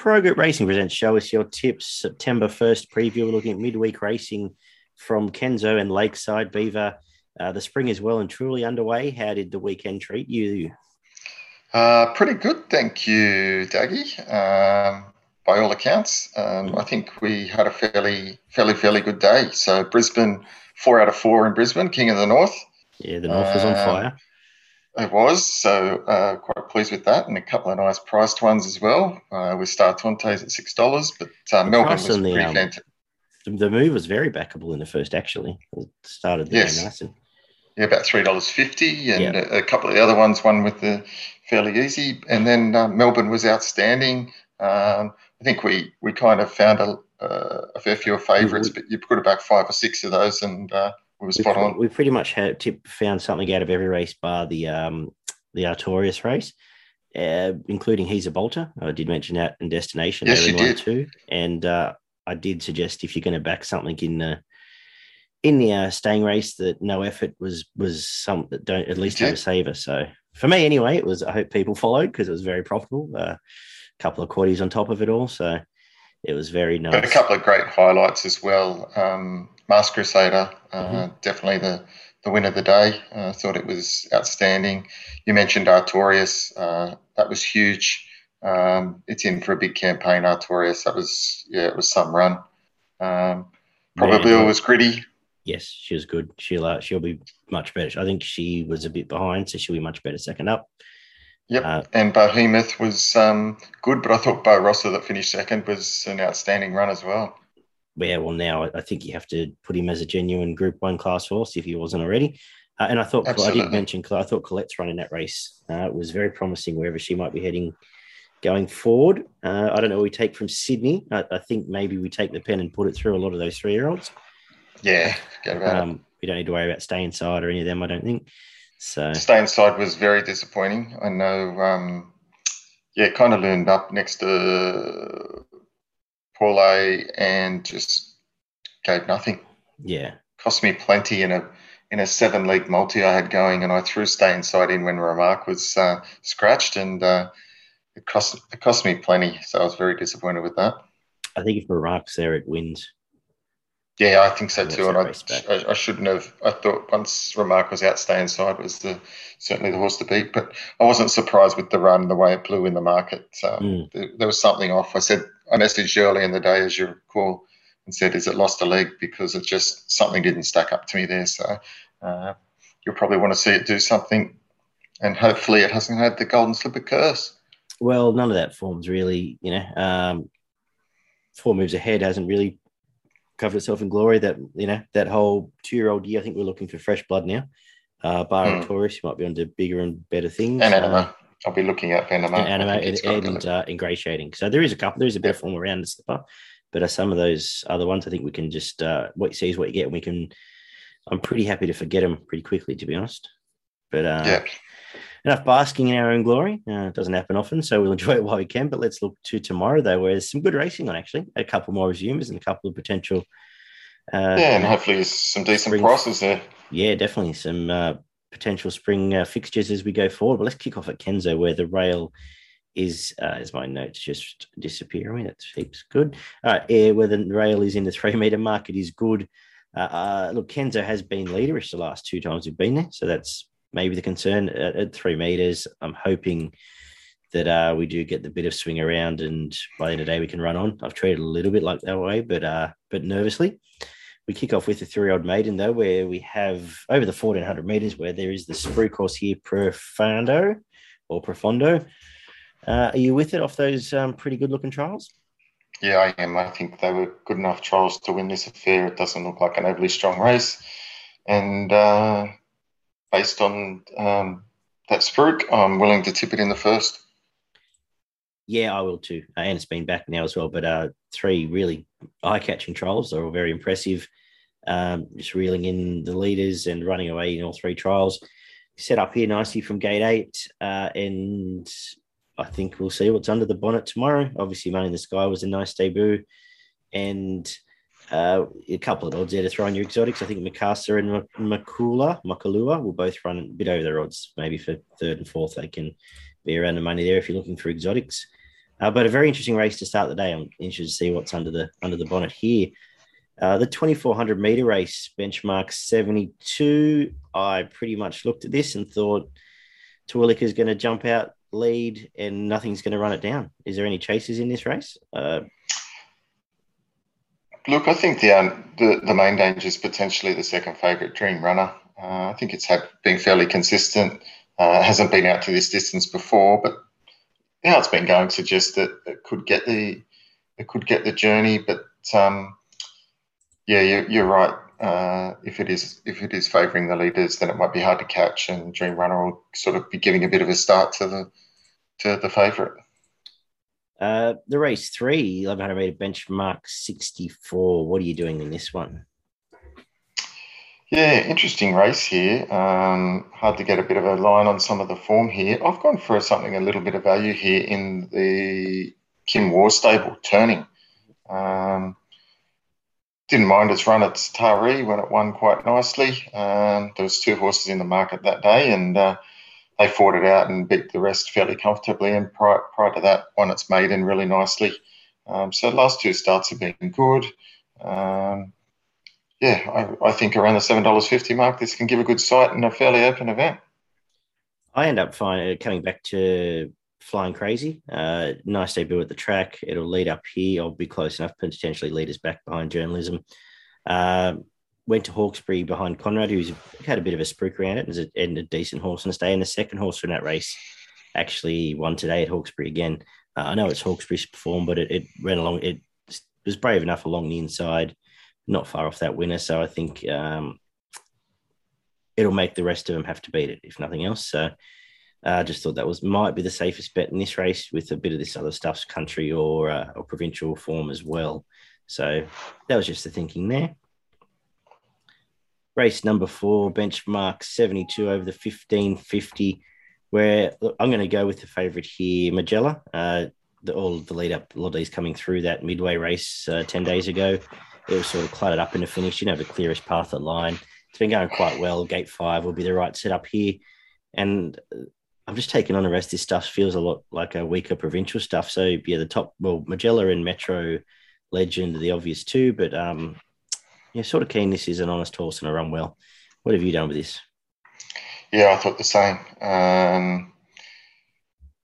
Pro Group Racing presents Show Us Your Tips September 1st preview. We're looking at midweek racing from Kenzo and Lakeside Beaver. Uh, the spring is well and truly underway. How did the weekend treat you? Uh, pretty good, thank you, Daggy. Um, by all accounts, um, I think we had a fairly, fairly, fairly good day. So Brisbane, four out of four in Brisbane, King of the North. Yeah, the North was on Um, fire. It was, so uh, quite pleased with that, and a couple of nice priced ones as well. Uh, with Star Tontes at six dollars, but uh, Melbourne was on the, pretty um, fantastic. The, move was very backable in the first, actually. It started the Yes. nice. And, Yeah, about three dollars fifty, and Yeah. a, a couple of the other ones, one with the fairly easy, and then uh, Melbourne was outstanding. Um, I think we we kind of found a, uh, a fair few favourites, but you put about five or six of those, and uh, we were we, spot on. we pretty much had tip, found something out of every race bar the um, the Artorius race, uh, including He's a Bolter. I did mention that in Destination. Yes, you were in one did. Too. And uh, I did suggest if you're going to back something in the in the uh, staying race that no effort was was some that don't at least have a saver. So for me anyway, it was I hope people followed because it was very profitable. A couple of quarters on top of it all, so it was very nice. But a couple of great highlights as well. Um, Mask Crusader, uh, Mm-hmm. definitely the, the win of the day. Uh, I thought it was outstanding. You mentioned Artorius, uh, that was huge. Um, it's in for a big campaign, Artorius. That was, yeah, it was some run. Um, probably Yeah. was gritty. Yes, she was good. She'll uh, she'll be much better. I think she was a bit behind, so she'll be much better second up. Yep. Uh, and Behemoth was um, good, but I thought Bo Rossa that finished second was an outstanding run as well. Yeah, well, now I- I think you have to put him as a genuine Group One class horse if he wasn't already. Uh, and I thought I Absolutely. did mention I thought Colette's run in that race uh, was very promising wherever she might be heading going forward. Uh, I don't know we take from Sydney. I, I think maybe we take the pen and put it through a lot of those three year olds. Yeah. Um, we don't need to worry about stay inside or any of them. I don't think so. Stay inside was very disappointing. I know, um, yeah, kind of loomed up next to Paulet and just gave nothing. Yeah, Cost me plenty in a in a seven league multi I had going, and I threw Stay Inside in when Remark was uh, scratched, and uh, it cost it cost me plenty. So I was very disappointed with that. I think if Barak's there, it wins. Yeah, I think so too. And I. I, I shouldn't have. I thought once Remark was out, Stay Inside was the certainly the horse to beat. But I wasn't surprised with the run, the way it blew in the market. Um, Mm. there, there was something off. I said I messaged early in the day, as you recall, and said, "Is it lost a leg?" Because it just something didn't stack up to me there. So uh, you'll probably want to see it do something, and hopefully it hasn't had the golden slipper curse. Well, none of that forms really, you know. Um, four moves ahead hasn't really covered itself in glory. That you know that whole two-year-old year, I think we're looking for fresh blood now. Uh, Bar Hmm. Taurus, you might be onto bigger and better things. And uh, I'll be looking at Anima. and anima and, to and uh, ingratiating. So there is a couple. There is a bit of form around the slipper, but uh, some of those other ones, I think we can just uh, what you see is what you get. And we can. I'm pretty happy to forget them pretty quickly, to be honest. But uh, yeah. Enough basking in our own glory. Uh, it doesn't happen often, so we'll enjoy it while we can. But let's look to tomorrow, though, where there's some good racing on. Actually, a couple more resumers and a couple of potential. Uh, Yeah, and hopefully some decent spring- prices there. yeah, definitely some uh, potential spring uh, fixtures as we go forward. But let's kick off at Kenzo, where the rail is, uh, as my notes just disappear. I mean, that heaps good. All right, yeah, where the rail is in the three meter market, is good. Uh, uh, look, Kenzo has been leaderish the last two times we've been there, so that's maybe the concern at, at three meters. I'm hoping that uh, we do get the bit of swing around, and by the end of the day, we can run on. I've treated a little bit like that way, but uh, but nervously. We kick off with the three-year-old maiden, though, where we have over the 1400 meters, where there is the sprue course here, Profondo or Profondo. Uh, are you with it off those um, pretty good-looking trials? Yeah, I am. I think they were good enough trials to win this affair. It doesn't look like an overly strong race. And uh, based on um, that spruik, I'm willing to tip it in the first. Yeah, I will too. Uh, and it's been back now as well. But uh, three really eye-catching trials. They're all very impressive. Um, just reeling in the leaders and running away in all three trials. Set up here nicely from gate eight, uh, and I think we'll see what's under the bonnet tomorrow. Obviously, Money in the Sky was a nice debut, and uh, a couple of odds there to throw on your exotics. I think Mikasa and Mak- Makula, Makalua will both run a bit over their odds, maybe for third and fourth. They can be around the money there if you're looking for exotics. Uh, but a very interesting race to start the day. I'm interested to see what's under the under the bonnet here. Uh, the 2400 meter race benchmark 72. I pretty much looked at this and thought Terwilliger is going to jump out lead and nothing's going to run it down. Is there any chases in this race? Uh, Look, I think the, um, the, the main danger is potentially the second favourite, Dream Runner. Uh, I think it's had been fairly consistent. Uh, hasn't been out to this distance before, but how it's been going suggests that it could get the it could get the journey. But um, yeah, you're, you're right. Uh, if it is if it is favouring the leaders, then it might be hard to catch, and Dream Runner will sort of be giving a bit of a start to the to the favourite. Uh, the race three, 1100 meter benchmark 64. What are you doing in this one? Yeah, interesting race here. Um, hard to get a bit of a line on some of the form here. I've gone for something a little bit of value here in the Kim Waugh stable turning. Um, didn't mind its run at Taree when it won quite nicely. Um, there was two horses in the market that day, and uh, they fought it out and beat the rest fairly comfortably. And prior, prior to that, won its made in really nicely. Um, so last two starts have been good. Um, yeah, I, I, think around the seven dollars fifty mark, this can give a good sight in a fairly open event. I end up finding coming back to flying crazy. Uh, nice debut at the track. It'll lead up here. I'll be close enough, potentially lead us back behind journalism. Uh, went to Hawkesbury behind Conrad, who's had a bit of a spruik around it and, a, and a decent horse on the day. And the second horse in that race actually won today at Hawkesbury again. Uh, I know it's Hawkesbury's perform, but it, it ran along. It was brave enough along the inside, not far off that winner. So I think um, it'll make the rest of them have to beat it, if nothing else. So I uh, just thought that was might be the safest bet in this race with a bit of this other stuff's country or uh, or provincial form as well. So that was just the thinking there. Race number four, benchmark 72 over the 1550, where look, I'm going to go with the favourite here, Magella. Uh, the, all the lead up, a lot of these coming through that midway race uh, 10 days ago. It was sort of cluttered up in the finish. You know, the clearest path at line. It's been going quite well. Gate five will be the right setup here. And I'm just taking on the rest. This stuff feels a lot like a weaker provincial stuff. So yeah, the top well, Magella and Metro Legend are the obvious two, but um, yeah, sort of keen. This is an honest horse and a run well. What have you done with this? Yeah, I thought the same. Um,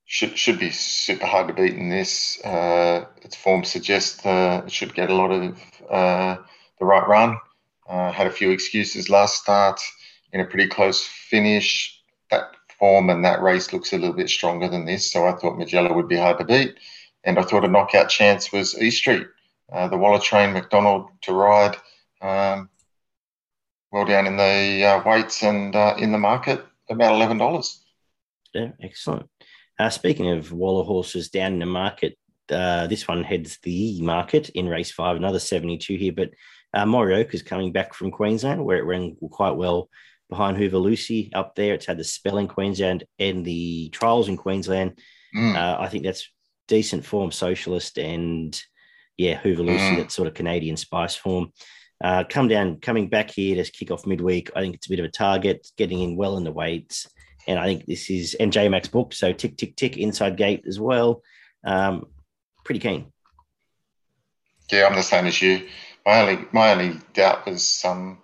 should should be super hard to beat in this. Uh, its form suggests uh, it should get a lot of uh, the right run. Uh, had a few excuses last start in a pretty close finish. That form and that race looks a little bit stronger than this. So I thought Magella would be hard to beat. And I thought a knockout chance was East Street, uh, the Waller train, McDonald to ride. Um, well down in the uh, weights and uh, in the market, about $11. Yeah, excellent. Uh, speaking of Waller horses down in the market, uh, this one heads the market in race five, another 72 here. But uh, Morioka is coming back from Queensland, where it ran quite well behind Hoover Lucy up there. It's had the spell in Queensland and the trials in Queensland. Mm. Uh, I think that's decent form, socialist and yeah, Hoover Lucy, mm. that sort of Canadian spice form. Uh, come down, coming back here to kick off midweek. I think it's a bit of a target, getting in well in the weights. And I think this is, and J Max book, so tick, tick, tick, inside gate as well. Um, pretty keen. Yeah, I'm the same as you. My only, my only doubt was um,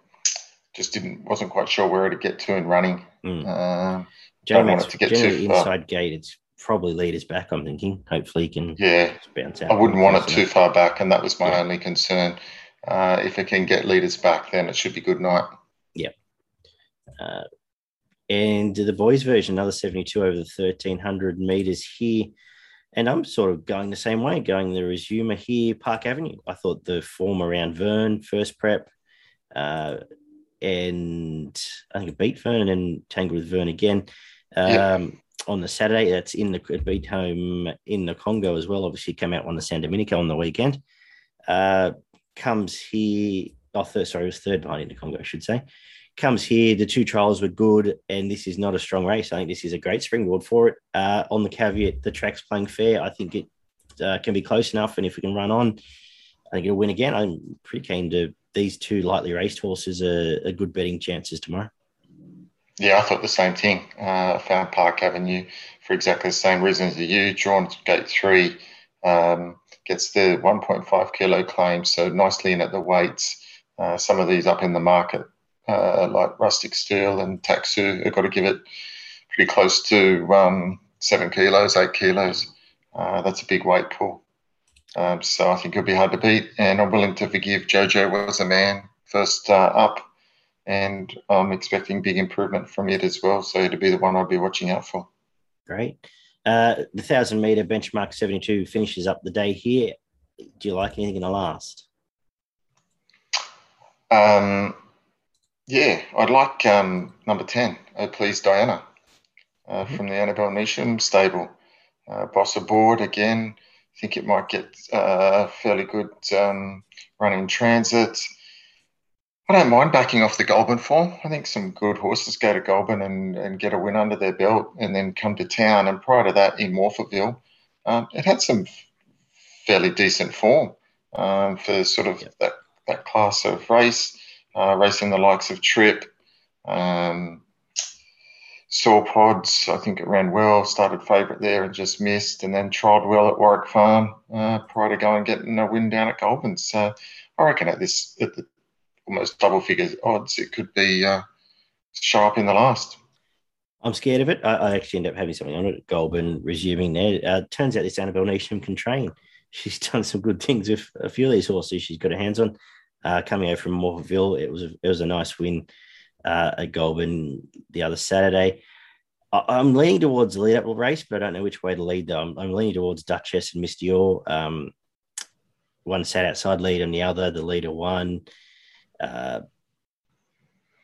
just didn't wasn't quite sure where to get to in running. Mm. Uh, don't want it to get too far. inside gate. It's probably leaders back. I'm thinking. Hopefully, he can yeah bounce out. I wouldn't want it too far back, and that was my yeah. only concern. Uh, if it can get leaders back, then it should be good night. Yeah. Uh, and the boys version, another 72 over the 1300 meters here. And I'm sort of going the same way, going the resumer here, Park Avenue. I thought the form around Vern, first prep, uh, and I think it beat Vern and then tangled with Vern again um, yeah. on the Saturday. That's in the beat home in the Congo as well. Obviously, came out on the San Domenico on the weekend. Uh, comes here. Oh, third, sorry, it was third behind in the Congo, I should say. Comes here. The two trials were good, and this is not a strong race. I think this is a great springboard for it. Uh, on the caveat, the track's playing fair. I think it uh, can be close enough, and if we can run on, I think it'll win again. I'm pretty keen to these two lightly raced horses are, are good betting chances tomorrow. Yeah, I thought the same thing. Uh, found Park Avenue for exactly the same reasons as you. Drawn gate three, Um, gets the 1.5 kilo claim, so nicely in at the weights. Uh, some of these up in the market, uh, like Rustic Steel and Taxu, have got to give it pretty close to um, seven kilos, eight kilos. Uh, that's a big weight pull. Um, so I think it'll be hard to beat. And I'm willing to forgive Jojo was a man first uh, up. And I'm expecting big improvement from it as well. So it'll be the one I'll be watching out for. Great. Uh, the 1,000 meter benchmark 72 finishes up the day here. Do you like anything in the last? Um, yeah, I'd like um, number 10, Oh Please Diana, uh, mm-hmm. from the Annabel Neasham stable. Uh, boss aboard again. I think it might get uh, fairly good um, running transit. I don't mind backing off the Goulburn form. I think some good horses go to Goulburn and, and get a win under their belt and then come to town. And prior to that, in Morphettville, um, it had some fairly decent form um, for sort of yep. that, that class of race, uh, racing the likes of Trip, um, Saw Pods. I think it ran well, started favourite there and just missed, and then trialled well at Warwick Farm uh, prior to going and getting a win down at Goulburn. So I reckon at this at the almost double figures odds, it could be uh, sharp in the last. I'm scared of it. I, I, actually end up having something on it. Goulburn resuming there. Uh, turns out this Annabel Neasham can train. She's done some good things with a few of these horses she's got her hands on. Uh, coming over from Morphettville, it was a, it was a nice win uh, at Goulburn the other Saturday. I, am leaning towards the lead up race, but I don't know which way to lead though. I'm, I'm leaning towards Duchess and Misty Ore. Um, one sat outside lead and the other, the leader won. Uh,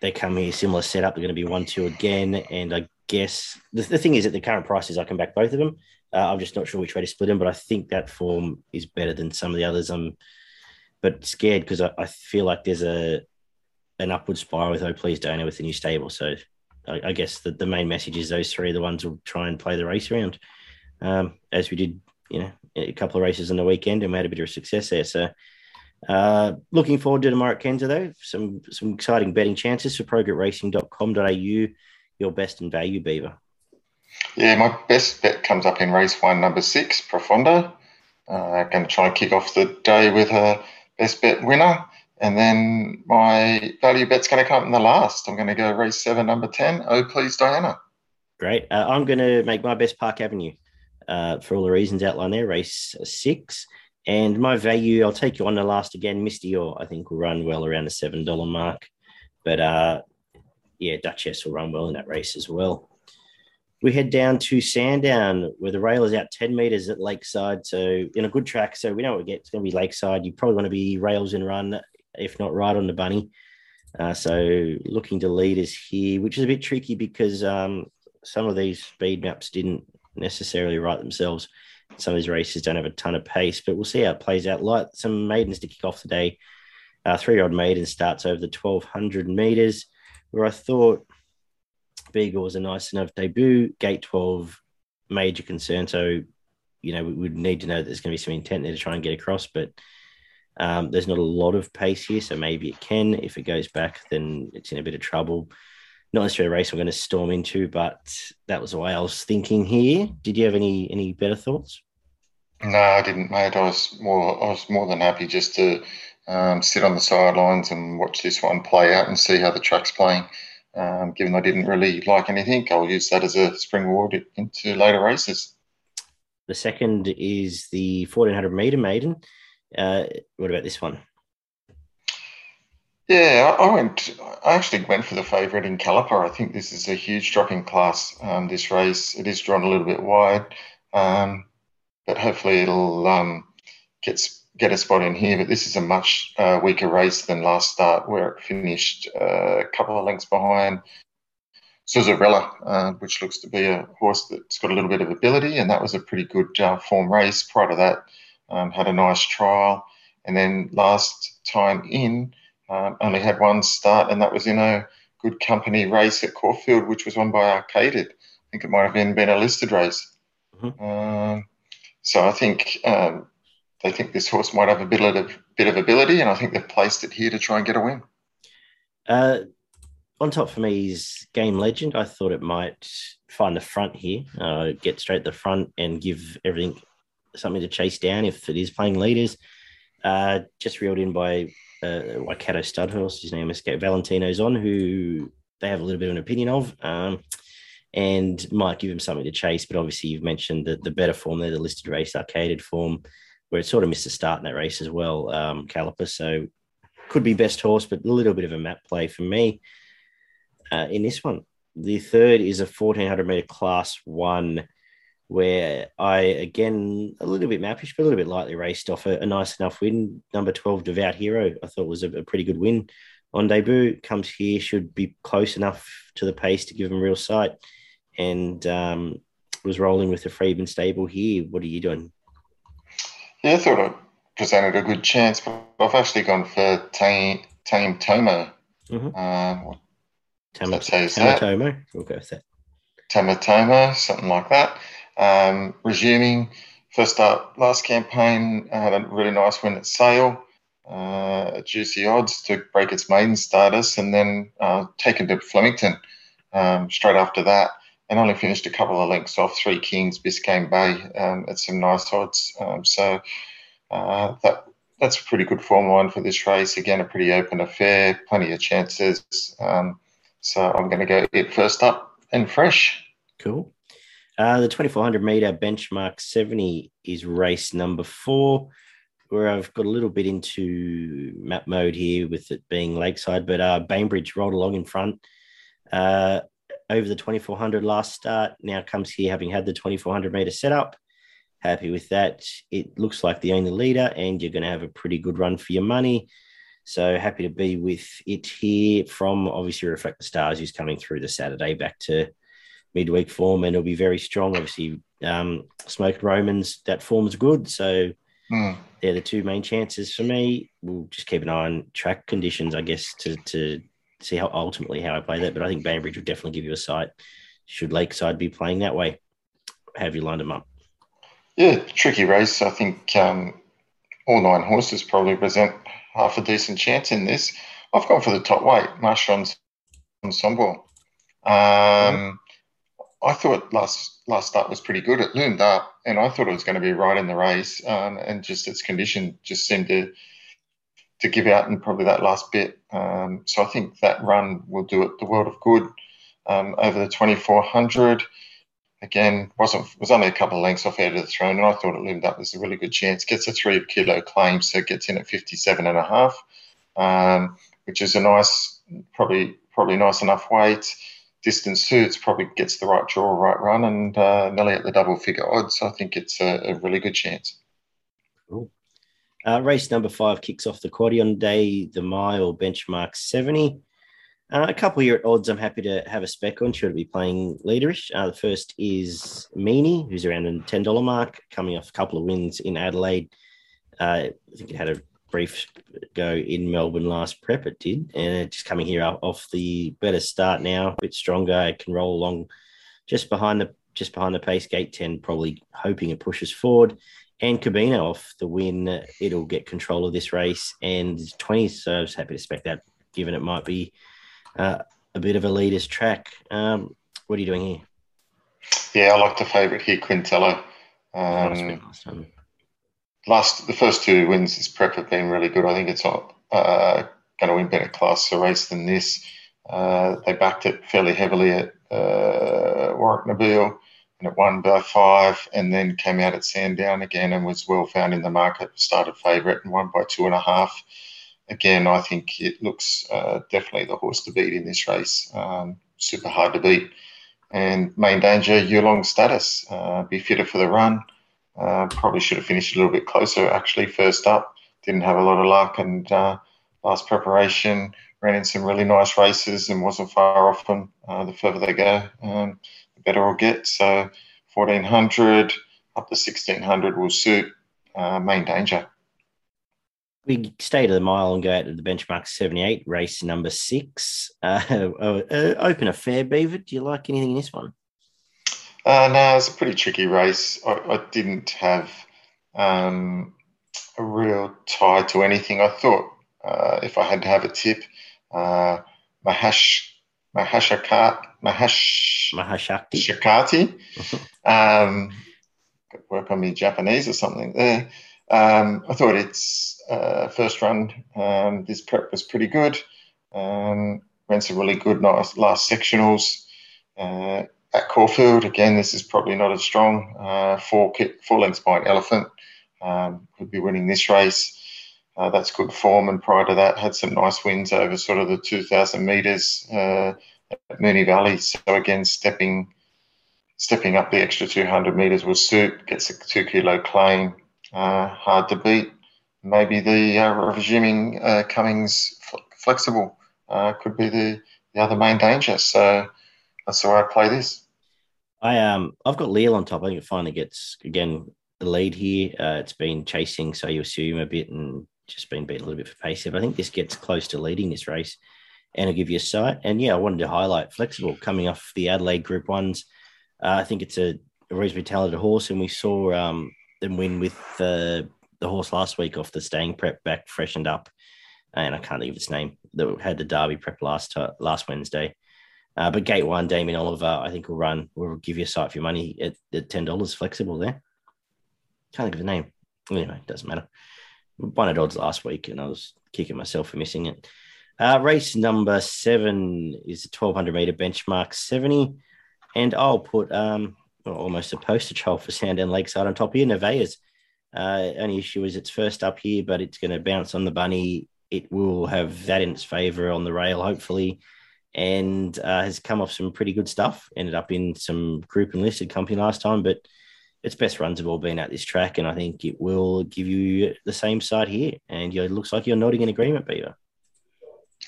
they come here similar setup. They're going to be one two again, and I guess the, the thing is at the current prices, I can back both of them. Uh, I'm just not sure which way to split them, but I think that form is better than some of the others. I'm but scared because I, I, feel like there's a an upward spiral with Oh Please Diana with the new stable. So I, I guess the, the main message is those three are the ones who'll try and play the race around, um, as we did, you know, a couple of races on the weekend, and we had a bit of success there. So uh, looking forward to tomorrow at Kenzo, though. Some some exciting betting chances for progroupracing.com.au. Your best and value, Beaver. Yeah, my best bet comes up in race one, number six, Profondo. Uh, going to try and kick off the day with a best bet winner. And then my value bet's going to come in the last. I'm going to go race seven, number 10. Oh, please, Diana. Great. Uh, I'm going to make my best Park Avenue uh, for all the reasons outlined there. Race six. And my value, I'll take you on the last again. Misty Ore, I think, will run well around the $7 mark. But uh, yeah, Duchess will run well in that race as well. We head down to Sandown, where the rail is out 10 meters at Lakeside. So, in a good track. So, we know what we get. It's going to be Lakeside. You probably want to be rails and run, if not right on the bunny. Uh, so, looking to leaders here, which is a bit tricky because um, some of these speed maps didn't necessarily write themselves some of these races don't have a ton of pace, but we'll see how it plays out. Like some maidens to kick off the day. Uh, three old maiden starts over the 1200 meters, where I thought Beagle was a nice enough debut. Gate 12, major concern. So, you know, we would need to know that there's going to be some intent there to try and get across, but um, there's not a lot of pace here. So maybe it can. If it goes back, then it's in a bit of trouble. Not necessarily a race we're going to storm into, but that was the way I was thinking here. Did you have any any better thoughts? No, I didn't, mate. I was more I was more than happy just to um, sit on the sidelines and watch this one play out and see how the track's playing. Um, given I didn't really like anything, I'll use that as a springboard into later races. The second is the 1400 meter maiden. Uh, what about this one? Yeah, I went. I actually went for the favourite in Caliper. I think this is a huge drop in class. Um, this race it is drawn a little bit wide. Um, but hopefully it'll um, get get a spot in here. But this is a much uh, weaker race than last start, where it finished uh, a couple of lengths behind Suzarella, uh, which looks to be a horse that's got a little bit of ability, and that was a pretty good uh, form race. Prior to that, um, had a nice trial, and then last time in, um, only had one start, and that was in a good company race at Caulfield, which was won by Arcaded. I think it might have been, been a listed race. Mm-hmm. Um, so I think um, they think this horse might have a bit of bit of ability, and I think they've placed it here to try and get a win. Uh, on top for me is Game Legend. I thought it might find the front here, uh, get straight to the front, and give everything something to chase down if it is playing leaders. Uh, just reeled in by uh, Waikato stud horse. His name is Valentino's on, who they have a little bit of an opinion of. Um, and might give him something to chase. But obviously, you've mentioned the, the better form there, the listed race, arcaded form, where it sort of missed a start in that race as well, um, Caliper. So could be best horse, but a little bit of a map play for me uh, in this one. The third is a 1400 meter class one, where I, again, a little bit mappish, but a little bit lightly raced off a, a nice enough win. Number 12, Devout Hero, I thought was a, a pretty good win on debut. Comes here, should be close enough to the pace to give him real sight and um, was rolling with the Freedman stable here. What are you doing? Yeah, I thought I presented a good chance, but I've actually gone for Tame, Tame Tomo. Mm-hmm. Um, Tamatomo. We'll go with that. Tamatomo, something like that. Um, resuming first up last campaign, I had a really nice win at Sale. Uh, juicy odds to break its maiden status, and then uh, taken to Flemington um, straight after that and only finished a couple of lengths off Three Kings, Biscayne Bay um, at some nice odds. Um, so uh, that that's a pretty good form line for this race. Again, a pretty open affair, plenty of chances. Um, so I'm going to go it first up and fresh. Cool. Uh, the 2400 meter benchmark 70 is race number four, where I've got a little bit into map mode here with it being lakeside, but uh, Bainbridge rolled along in front. Uh, over the 2400 last start. Now comes here having had the 2400 meter setup. Happy with that. It looks like the only leader, and you're going to have a pretty good run for your money. So happy to be with it here from obviously Reflect the Stars, who's coming through the Saturday back to midweek form, and it'll be very strong. Obviously, um, Smoked Romans, that form's good. So mm. they're the two main chances for me. We'll just keep an eye on track conditions, I guess, to to see how ultimately how I play that. But I think Bainbridge would definitely give you a sight. Should Lakeside be playing that way? Have you lined them up? Yeah, tricky race. I think um, all nine horses probably present half a decent chance in this. I've gone for the top weight, Marchand Ensemble. Um, mm-hmm. I thought last last start was pretty good. It loomed up, and I thought it was going to be right in the race. Um, and just its condition just seemed to to give out in probably that last bit. Um, so I think that run will do it the world of good um, over the 2400. Again, wasn't was only a couple of lengths off out of the throne, and I thought it loomed up as a really good chance. Gets a three kilo claim, so gets in at 57 and a half, um, which is a nice, probably probably nice enough weight. Distance suits probably gets the right draw, right run, and uh, nearly at the double figure odds. I think it's a, a really good chance. Cool. Uh, race number five kicks off the quaddy on day the mile benchmark 70. Uh, a couple here at odds I'm happy to have a spec on. Should be playing leaderish. Uh, the first is Meany, who's around the $10 mark, coming off a couple of wins in Adelaide. Uh, I think it had a brief go in Melbourne last prep. It did, and just coming here off the better start now, a bit stronger. It can roll along just behind the just behind the pace gate 10, probably hoping it pushes forward and Cabino off the win, it'll get control of this race. And 20, so I was happy to expect that, given it might be uh, a bit of a leader's track. Um, what are you doing here? Yeah, I like the favourite here, Quintello. Um, last, the first two wins this prep have been really good. I think it's uh, going to win better class a race than this. Uh, they backed it fairly heavily at uh, Warrnambool and it won by five and then came out at Sandown again and was well found in the market, started favourite and won by two and a half. Again, I think it looks uh, definitely the horse to beat in this race. Um, super hard to beat. And main danger, Yulong status. Uh, be fitter for the run. Uh, probably should have finished a little bit closer actually, first up. Didn't have a lot of luck and uh, last preparation ran in some really nice races and wasn't far off them uh, the further they go. Um, better will get. So 1400 up to 1600 will suit uh, main danger. We stay to the mile and go out to the benchmark 78, race number six. Uh, open a fair beaver. Do you like anything in this one? Uh, no, it's a pretty tricky race. I, I didn't have um, a real tie to anything. I thought uh, if I had to have a tip, uh, Mahash Mahashakat, Mahash, Mahashakti. Shakati. um, work on me Japanese or something there. Um, I thought its uh, first run, um, this prep was pretty good. Um, ran some really good last, last sectionals. Uh, at Caulfield, again, this is probably not as strong. Uh, four, four lengths by an elephant. Um, could be winning this race. Uh, that's good form. And prior to that, had some nice wins over sort of the 2,000 metres uh, at Moonee Valley. So again, stepping stepping up the extra 200 metres will suit. Gets a two kilo claim. Uh, hard to beat. Maybe the uh, resuming uh, Cummings flexible uh, could be the, the other main danger. So that's the way I play this. I um I've got Leal on top. I think it finally gets again the lead here. Uh, it's been chasing, so you assume a bit and just been beaten a little bit for pace. I think this gets close to leading this race and I'll give you a sight. And yeah, I wanted to highlight Flexible coming off the Adelaide Group Ones. Uh, I think it's a, a, reasonably talented horse, and we saw um, them win with the the horse last week off the staying prep back freshened up. And I can't think of its name that had the Derby prep last uh, last Wednesday. Uh, but gate one, Damien Oliver, I think will run. Will give you a sight for your money at, at ten dollars flexible there. Can't think of the name. Anyway, it doesn't matter won at odds last week, and I was kicking myself for missing it. Uh, race number seven is a 1200 meter benchmark 70. And I'll put um, well, almost a poster child for Sandown Lakeside on top here, Nevaeh's. Uh, only issue is it's first up here, but it's going to bounce on the bunny. It will have that in its favor on the rail, hopefully, and uh, has come off some pretty good stuff. Ended up in some group and listed company last time, but its best runs have all been at this track, and I think it will give you the same side here. And it looks like you're nodding in agreement, Beaver.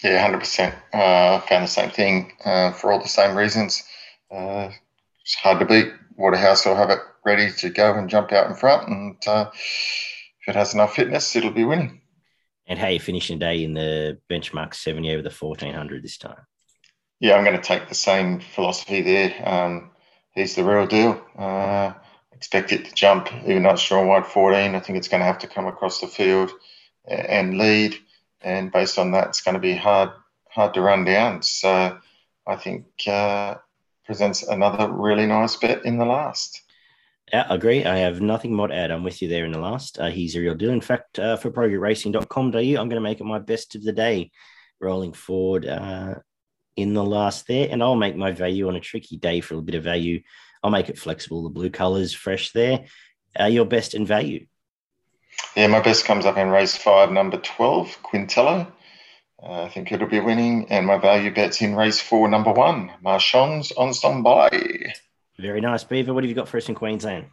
Yeah, hundred uh, percent. Found the same thing uh, for all the same reasons. Uh, it's hard to beat. Waterhouse will have it ready to go and jump out in front, and uh, if it has enough fitness, it'll be winning. And how you finishing day in the benchmark seventy over the fourteen hundred this time? Yeah, I'm going to take the same philosophy there. Um, he's the real deal. Uh, expect it to jump, even though it's strong wide 14. I think it's going to have to come across the field and lead. And based on that, it's going to be hard hard to run down. So I think uh, presents another really nice bet in the last. Yeah, I agree. I have nothing more to add. I'm with you there in the last. Uh, he's a real deal. In fact, uh, for progroupracing.com.au, I'm going to make it my best of the day rolling forward uh, in the last there. And I'll make my value on a tricky day for a bit of value I'll make it flexible. The blue colors fresh there. Uh, your best in value. Yeah, my best comes up in race five, number 12, Quintello. Uh, I think it'll be winning. And my value bet's in race four, number one, Marchand's on standby. Very nice, Beaver. What have you got for us in Queensland?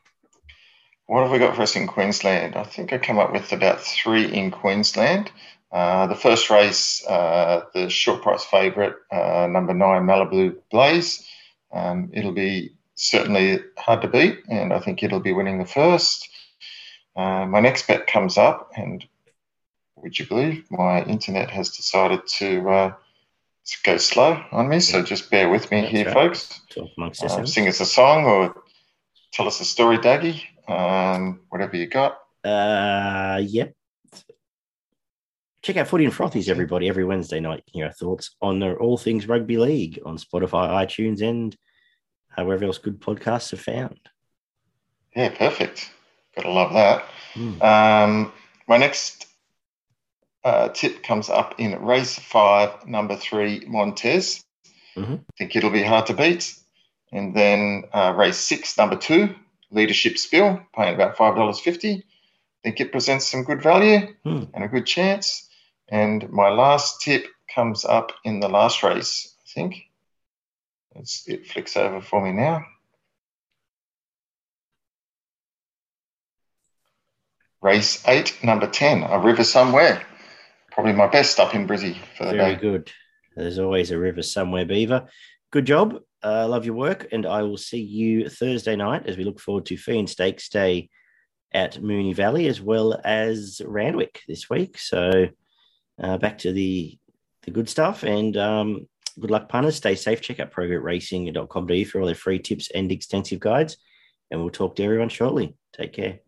What have we got for us in Queensland? I think I come up with about three in Queensland. Uh, the first race, uh, the short price favourite, uh, number nine, Malibu Blaze. Um, it'll be certainly hard to beat, and I think it'll be winning the first. Uh, my next bet comes up, and would you believe my internet has decided to, uh, go slow on me? So just bear with me That's here, right. folks. Sing us a song or tell us a story, Daggy. Um, whatever you got. Uh, yep. Check out Footy and Frothies, everybody, every Wednesday night. Hear our thoughts on the All Things Rugby League on Spotify, iTunes, and wherever else good podcasts are found. Yeah, perfect. Gotta love that. Mm. Um, my next uh, tip comes up in race five, number three, Montez. Mm-hmm. I think it'll be hard to beat. And then uh, race six, number two, Leadership Spill, paying about $5.50. I think it presents some good value mm. and a good chance. And my last tip comes up in the last race, I think. It's, it flicks over for me now. Race eight, number 10, a river somewhere. Probably my best up in Brizzy for the Very day. good. There's always a river somewhere, Beaver. Good job. I uh, love your work. And I will see you Thursday night as we look forward to Feehan Stakes Day at Moonee Valley as well as Randwick this week. So uh, back to the the good stuff. And um, good luck, punters. Stay safe. Check out progroupracing.com.au for all their free tips and extensive guides. And we'll talk to everyone shortly. Take care.